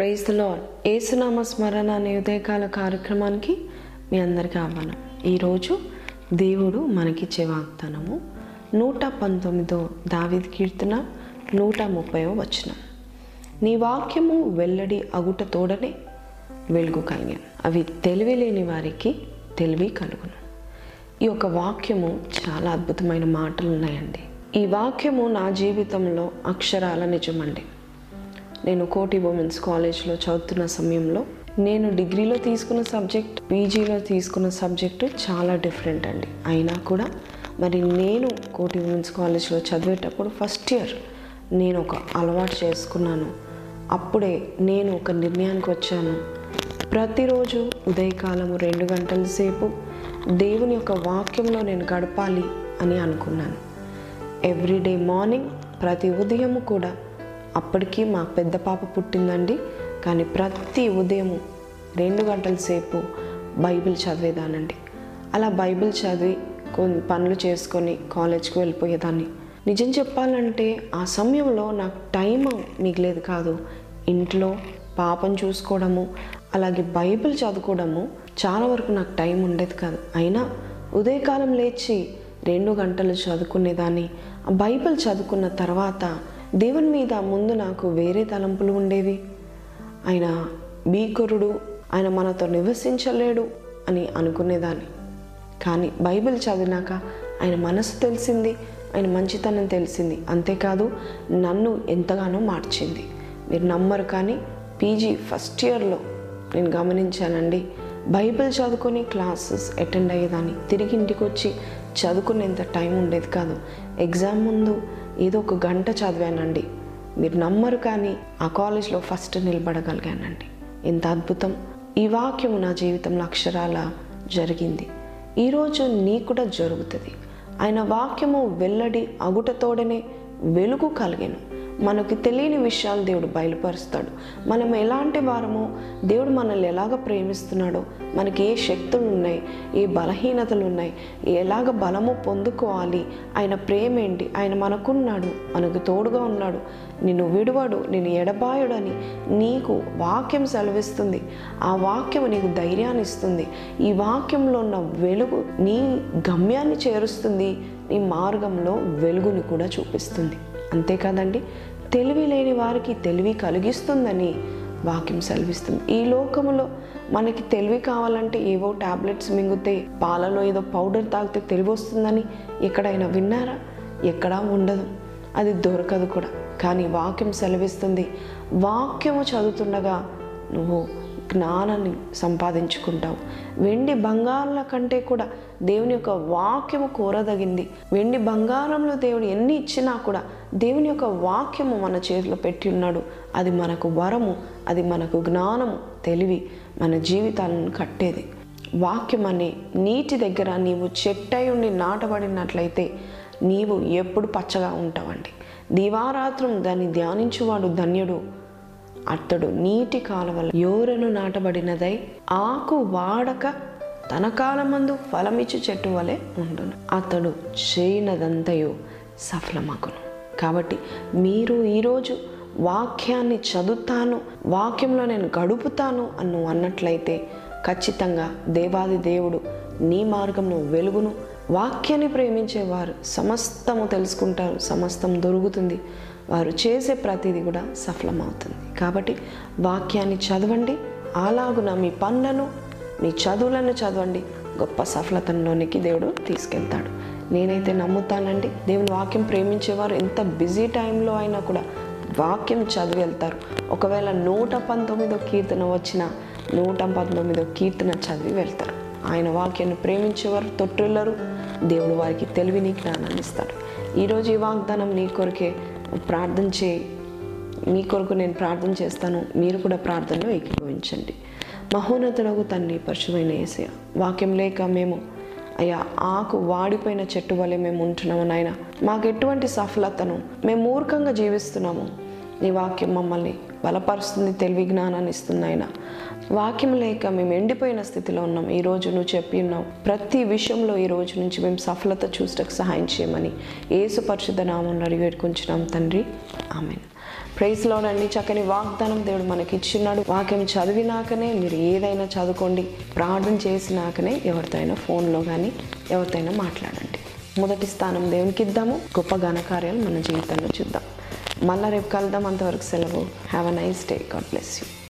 Praise the lord ఏసునామ స్మరణ అనే ఉదయకాల కార్యక్రమానికి మీ అందరికీ ఆహ్వానం. ఈరోజు దేవుడు మనకిచ్చే వాగ్దానము నూట పంతొమ్మిదో దావిద్ కీర్తన నూట ముప్పైవ వచనం. నీ వాక్యము వెల్లడి అగుట తోడనే వెలుగు కలిగాను అవి తెలివి లేని వారికి తెలివి కలుగును. ఈ యొక్క వాక్యము చాలా అద్భుతమైన మాటలు ఉన్నాయండి ఈ వాక్యము నా జీవితంలో అక్షరాల నిజమండి. నేను కోటి ఉమెన్స్ కాలేజ్లో చదువుతున్న సమయంలో నేను డిగ్రీలో తీసుకున్న సబ్జెక్ట్ పీజీలో తీసుకున్న సబ్జెక్టు చాలా డిఫరెంట్ అండి. అయినా కూడా మరి నేను కోటి ఉమెన్స్ కాలేజ్లో చదివేటప్పుడు ఫస్ట్ ఇయర్ నేను ఒక అలవాటు చేసుకున్నాను. అప్పుడే నేను ఒక నిర్ణయానికి వచ్చాను. ప్రతిరోజు ఉదయకాలము రెండు గంటల సేపు దేవుని యొక్క వాక్యంలో నేను గడపాలి అని అనుకున్నాను. ఎవ్రీడే మార్నింగ్ ప్రతి ఉదయము కూడా అప్పటికి మా పెద్ద పాప పుట్టిందండి. కానీ ప్రతి ఉదయము రెండు గంటల సేపు బైబిల్ చదివేదానండి. అలా బైబిల్ చదివి కొన్ని పనులు చేసుకొని కాలేజ్కి వెళ్ళిపోయేదాన్ని. నిజం చెప్పాలంటే ఆ సమయంలో నాకు టైం మిగిలేదు కాదు. ఇంట్లో పాపను చూసుకోవడము అలాగే బైబిల్ చదువుకోవడము చాలా వరకు నాకు టైం ఉండేది కాదు. అయినా ఉదయకాలం లేచి రెండు గంటలు చదువుకునేదాన్ని. ఆ బైబిల్ చదువుకున్న తర్వాత దేవుని మీద ముందు నాకు వేరే తలంపులు ఉండేవి. ఆయన భీకరుడు ఆయన మనతో నివసించలేడు అని అనుకునేదాన్ని. కానీ బైబిల్ చదివినాక ఆయన మనసు తెలిసింది ఆయన మంచితనం తెలిసింది. అంతేకాదు నన్ను ఎంతగానో మార్చింది. మీరు నమ్మరు కానీ పీజీ ఫస్ట్ ఇయర్లో నేను గమనించానండి. బైబిల్ చదువుకొని క్లాసెస్ అటెండ్ అయ్యేదాన్ని. తిరిగి ఇంటికి వచ్చి చదువుకునేంత టైం ఉండేది కాదు. ఎగ్జామ్ ముందు ఏదో ఒక గంట చదివానండి. మీరు నమ్మరు కానీ ఆ కాలేజ్లో ఫస్ట్ నిలబడగలిగానండి. ఎంత అద్భుతం. ఈ వాక్యము నా జీవితంలో అక్షరాల జరిగింది. ఈరోజు నీ కూడా జరుగుతుంది. ఆయన వాక్యము వెల్లడి అగుటతోడనే వెలుగు కలిగాను. మనకు తెలియని విషయాలు దేవుడు బయలుపరుస్తాడు. మనం ఎలాంటి వారమో దేవుడు మనల్ని ఎలాగ ప్రేమిస్తున్నాడో మనకి ఏ శక్తులు ఉన్నాయి ఏ బలహీనతలు ఉన్నాయి ఎలాగ బలము పొందుకోవాలి ఆయన ప్రేమ ఏంటి ఆయన మనకున్నాడు మనకు తోడుగా ఉన్నాడు నిన్ను విడువడు నేను ఎడబాయుడు అని నీకు వాక్యం సెలవిస్తుంది. ఆ వాక్యం నీకు ధైర్యాన్ని ఇస్తుంది. ఈ వాక్యంలో ఉన్న వెలుగు నీ గమ్యాన్ని చేరుస్తుంది నీ మార్గంలో వెలుగుని కూడా చూపిస్తుంది. అంతేకాదండి తెలివి లేని వారికి తెలివి కలిగిస్తుందని వాక్యం సెలవిస్తుంది. ఈ లోకములో మనకి తెలివి కావాలంటే ఏవో టాబ్లెట్స్ మింగితే పాలలో ఏదో పౌడర్ తాగితే తెలివి వస్తుందని ఎక్కడైనా విన్నారా? ఎక్కడా ఉండదు. అది దొరకదు కూడా. కానీ వాక్యం సెలవిస్తుంది. వాక్యము చదువుతుండగా నువ్వు జ్ఞానాన్ని సంపాదించుకుంటావు. వెండి బంగారాల కంటే కూడా దేవుని యొక్క వాక్యము కోరదగింది. వెండి బంగారంలో దేవుడు ఎన్ని ఇచ్చినా కూడా దేవుని యొక్క వాక్యము మన చేతిలో పెట్టి ఉన్నాడు. అది మనకు వరము అది మనకు జ్ఞానము తెలివి మన జీవితాలను కట్టేది. వాక్యం అనే నీటి దగ్గర నీవు చెట్టై ఉండి నాటబడినట్లయితే నీవు ఎప్పుడు పచ్చగా ఉంటావండి. దివారాత్రం దాన్ని ధ్యానించువాడు ధన్యుడు. అతడు నీటి కాలువల యోరను నాటబడినదై ఆకు వాడక తన కాలమందు ఫలమిచ్చు చెట్టు వలె ఉండును. అతడు చేయనదంతయు సఫలమగును కాబట్టి మీరు ఈరోజు వాక్యాన్ని చదువుతాను వాక్యంలో నేను గడుపుతాను అని అన్నట్లయితే ఖచ్చితంగా దేవాది దేవుడు నీ మార్గంలో వెలుగును వాక్యాన్ని ప్రేమించేవారు సమస్తము తెలుసుకుంటారు సమస్తం దొరుకుతుంది. వారు చేసే ప్రతిదీ కూడా సఫలమవుతుంది. కాబట్టి వాక్యాన్ని చదవండి. అలాగున మీ పనులను మీ చదువులను చదవండి. గొప్ప సఫలతలోనికి దేవుడు తీసుకెళ్తాడు. నేనైతే నమ్ముతానండి దేవుని వాక్యం ప్రేమించేవారు ఎంత బిజీ టైంలో అయినా కూడా వాక్యం చదివి వెళ్తారు ఒకవేళ నూట పంతొమ్మిదో కీర్తన వచ్చిన నూట పంతొమ్మిదో కీర్తన చదివి వెళ్తారు. ఆయన వాక్యాన్ని ప్రేమించేవారు తొట్టిల్లరు. దేవుడు వారికి తెలివిని జ్ఞానాన్ని ఇస్తాడు ఈరోజు ఈ వాగ్దానం నీ కొరకే ప్రార్థన చేయి. మీ కొరకు నేను ప్రార్థన చేస్తాను. మీరు కూడా ప్రార్థనలో ఏకీభవించండి. మహోన్నతులకు తండ్రి పరిశుభైన ఏసయ వాక్యం లేక మేము అయ్యా ఆకు వాడిపోయిన చెట్టు వలె మేము ఉంటున్నాము నాయన. మాకు ఎటువంటి సఫలతను మేము మూర్ఖంగా జీవిస్తున్నాము. నీ వాక్యం మమ్మల్ని బలపరుస్తుంది తెలివి జ్ఞానాన్ని ఇస్తుంది ఆయన. వాక్యం లేక మేము ఎండిపోయిన స్థితిలో ఉన్నాం. ఈ రోజు నువ్వు చెప్పి ఉన్నావు. ప్రతి విషయంలో ఈ రోజు నుంచి మేము సఫలత చూసటకు సహాయం చేయమని ఏసు పరిశుద్ధ నామం అడిగి తండ్రి. ఆమె ప్రైస్లోనండి చక్కని వాగ్దానం దేవుడు మనకి ఇచ్చిన్నాడు. వాక్యం చదివినాకనే మీరు ఏదైనా చదువుకోండి. ప్రార్థన చేసినాకనే ఎవరితో ఫోన్లో కానీ ఎవరితో మాట్లాడండి. మొదటి స్థానం దేవునికి ఇద్దాము. గొప్ప ఘనకార్యాలు మన జీవితంలో చూద్దాం. మళ్ళీ రేపు కలుద్దాం. అంతవరకు సెలవు. Have a nice day God bless you